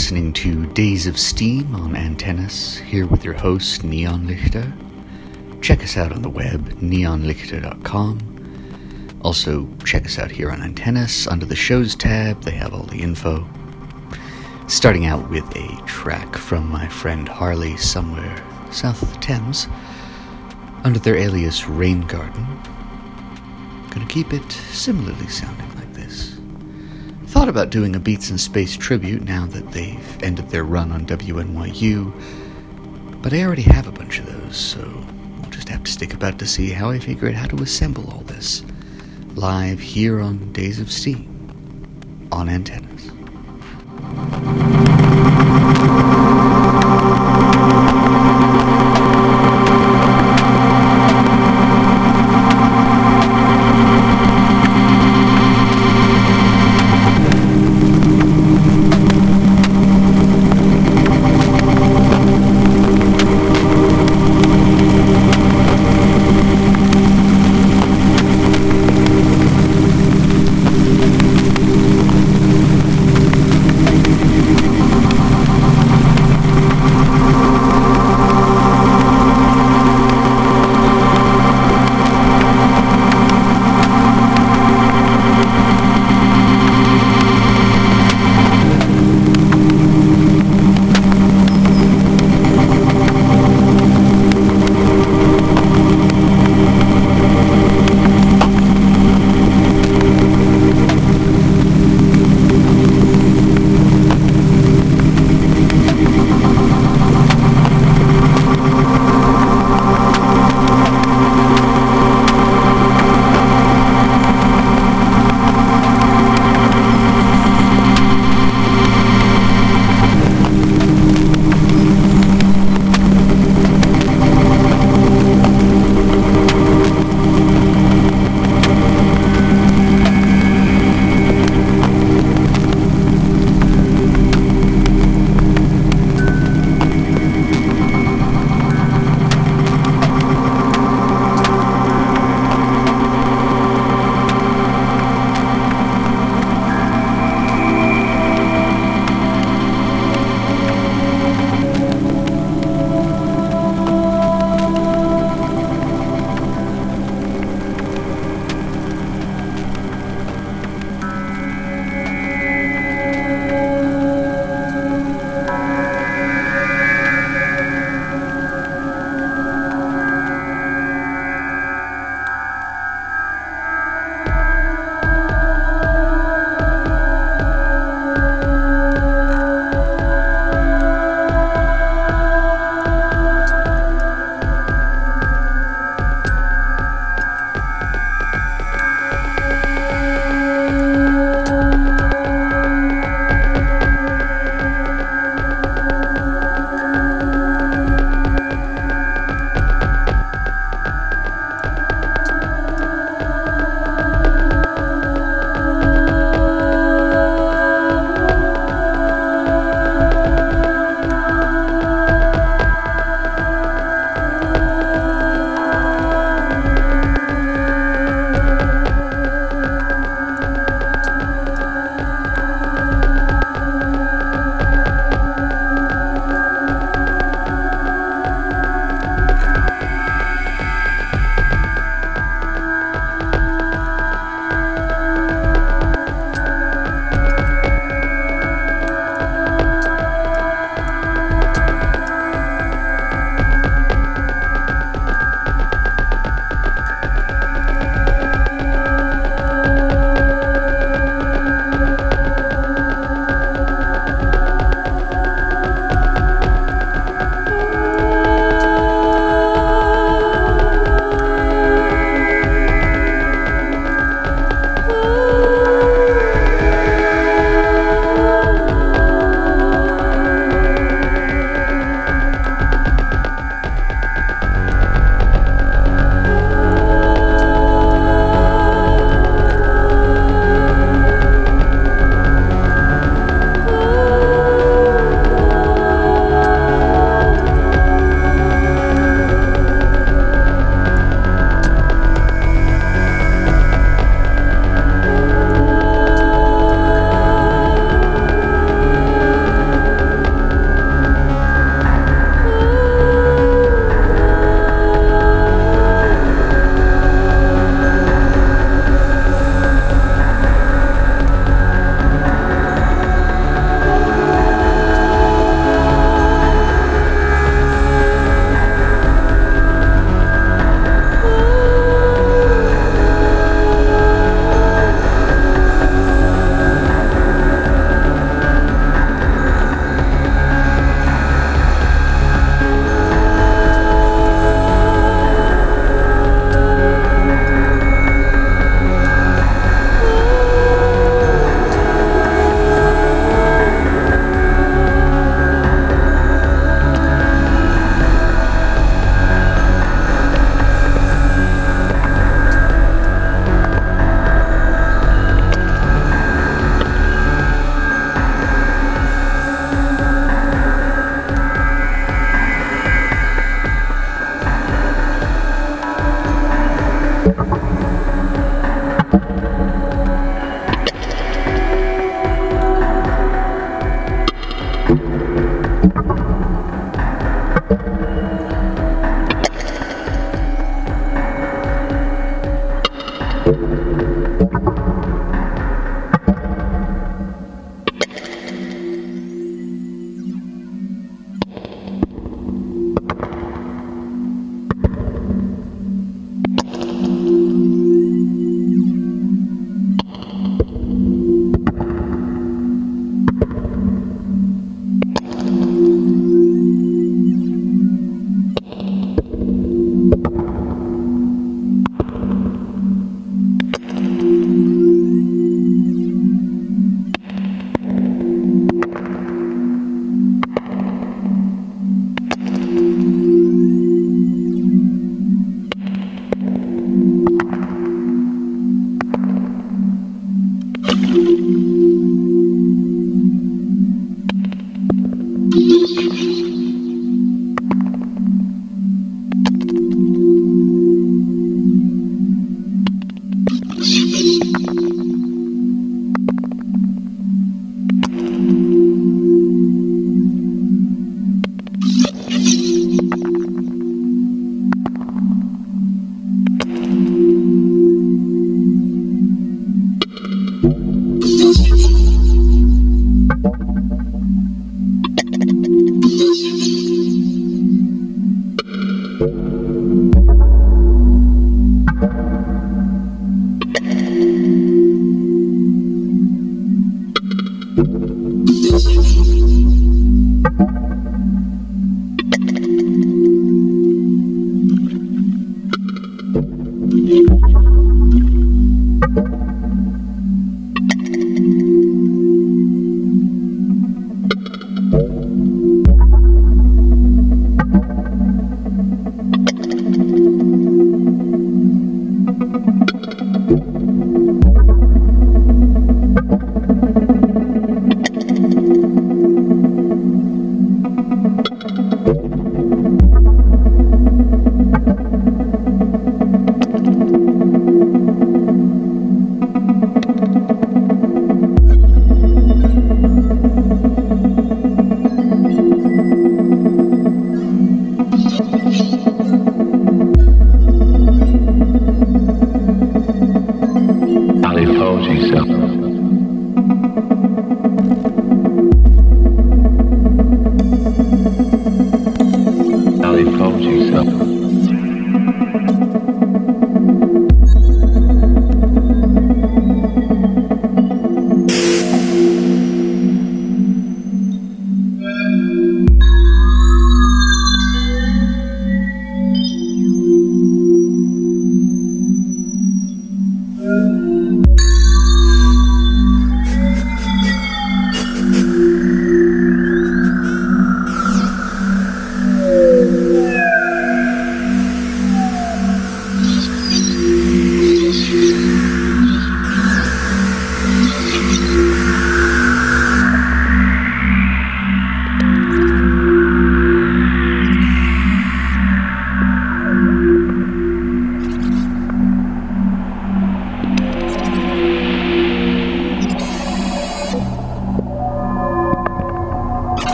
listening to Days of Steam on Antennas, here with your host, Neon Lichter. Check us out on the web, neonlichter.com. Also, check us out here on Antennas. Under the Shows tab, they have all the info. Starting out with a track from my friend Harley somewhere south of the Thames, under their alias Raingarden. Gonna keep it similarly sounding. Thought about doing a Beats in Space tribute now that they've ended their run on WNYU, but I already have a bunch of those, so we'll just have to stick about to see how I figure out how to assemble all this. Live here on Days of Steam, on antennas.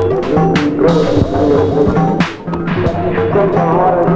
Thank you.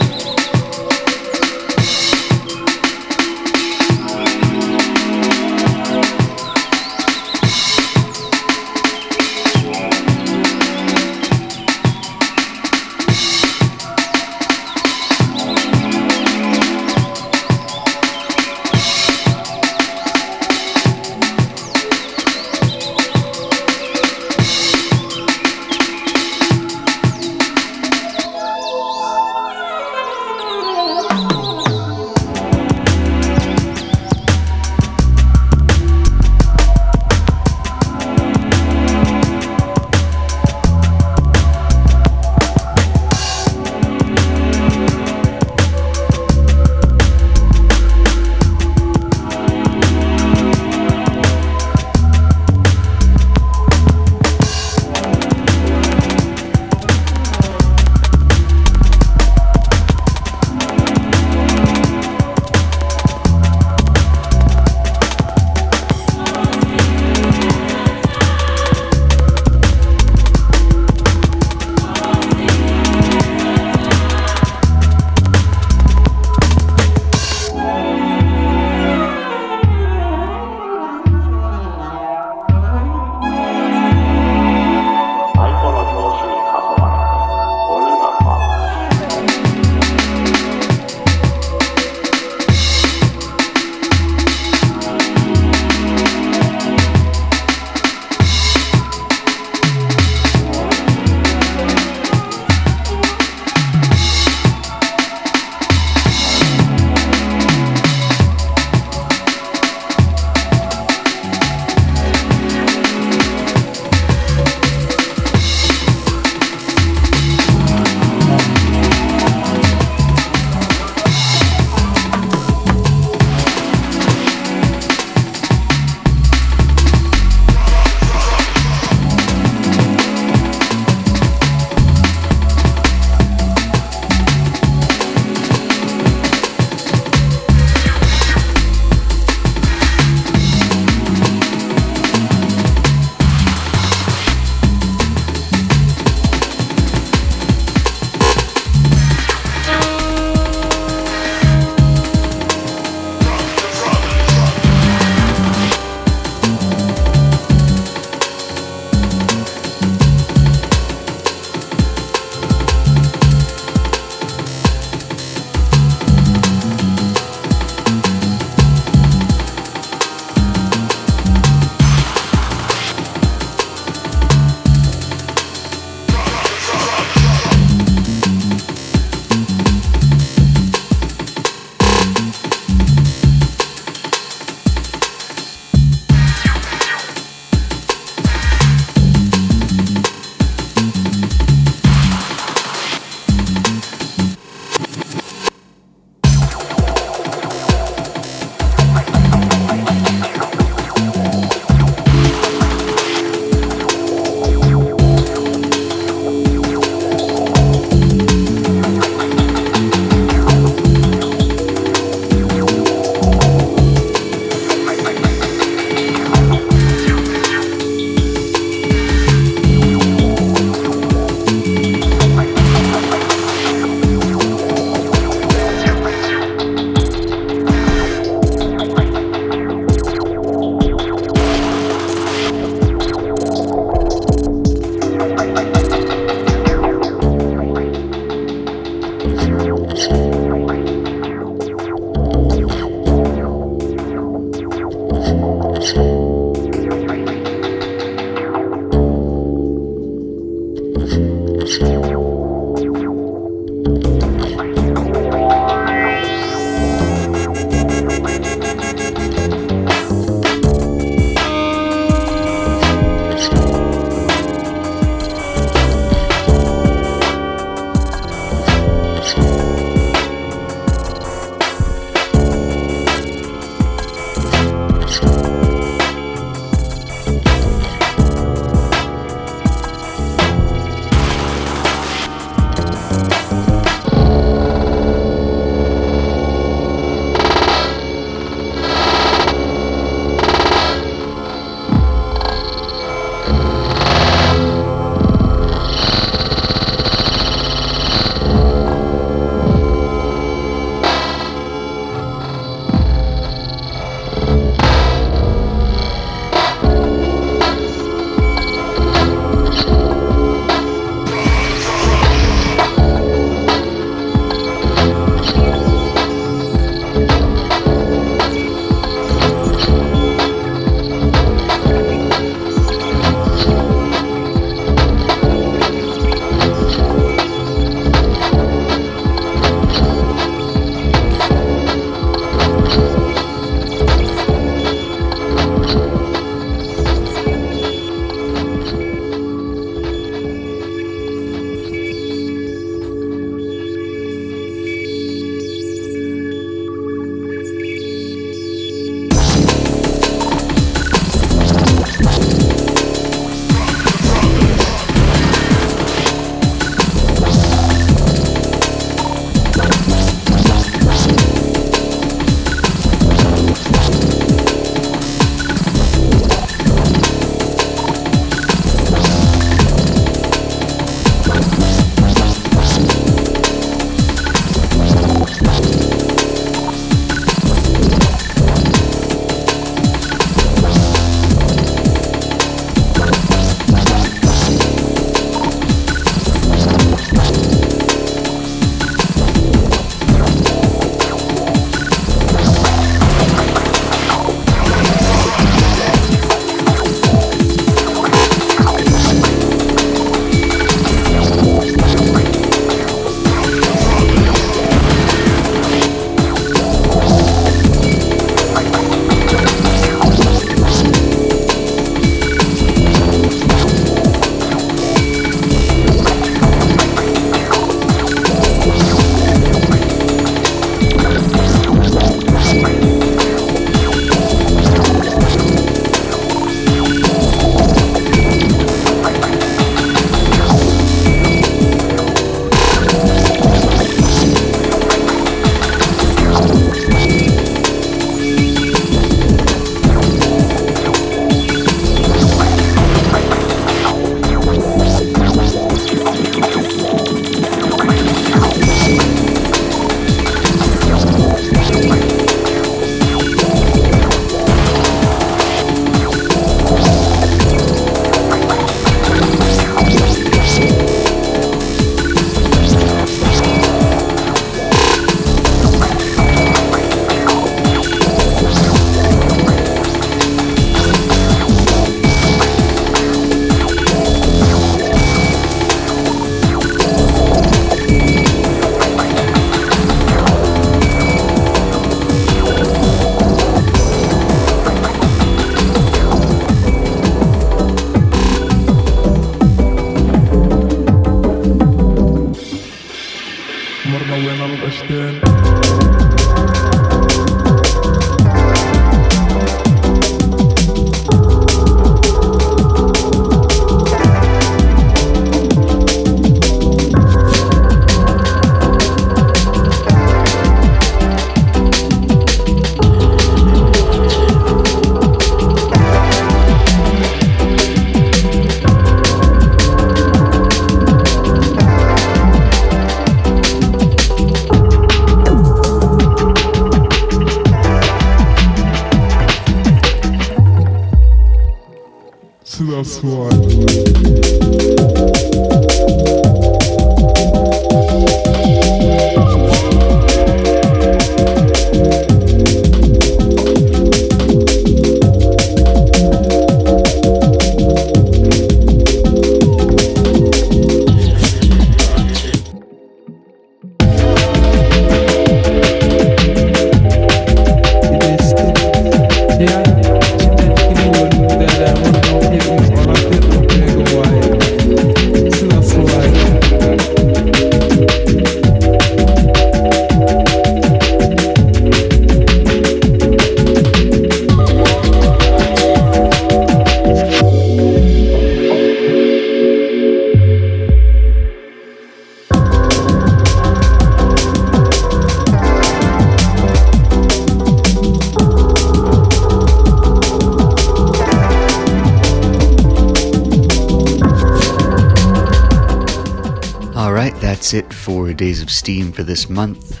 For Days of Steam for this month.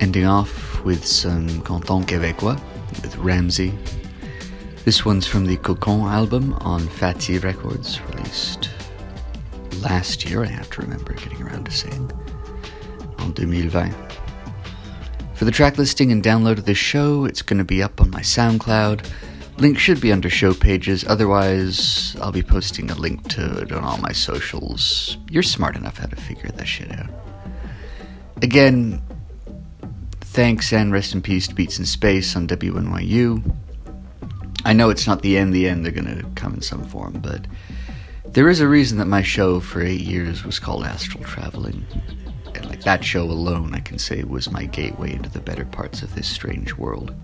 Ending off with some Canton Québécois with RAMZi. This one's from the Cocon album on FATi Records, released last year, I have to remember getting around to saying, en 2020. For the track listing and download of this show, it's going to be up on my SoundCloud. Link should be under show pages, otherwise, I'll be posting a link to it on all my socials. You're smart enough how that shit out. Again, thanks and rest in peace to Beats in Space on WNYU. I know it's not the end, the end, they're gonna come in some form, but there is a reason that my show for eight years was called Astral Traveling. And like that show alone, I can say was my gateway into the better parts of this strange world.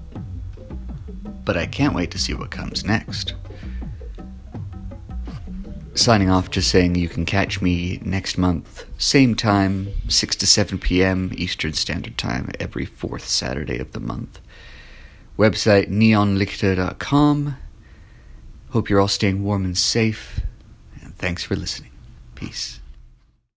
But I can't wait to see what comes next. Signing off, just saying you can catch me next month, same time, 6 to 7 p.m. Eastern Standard Time, every fourth Saturday of the month. Website neonlichter.com. Hope you're all staying warm and safe, and thanks for listening. Peace.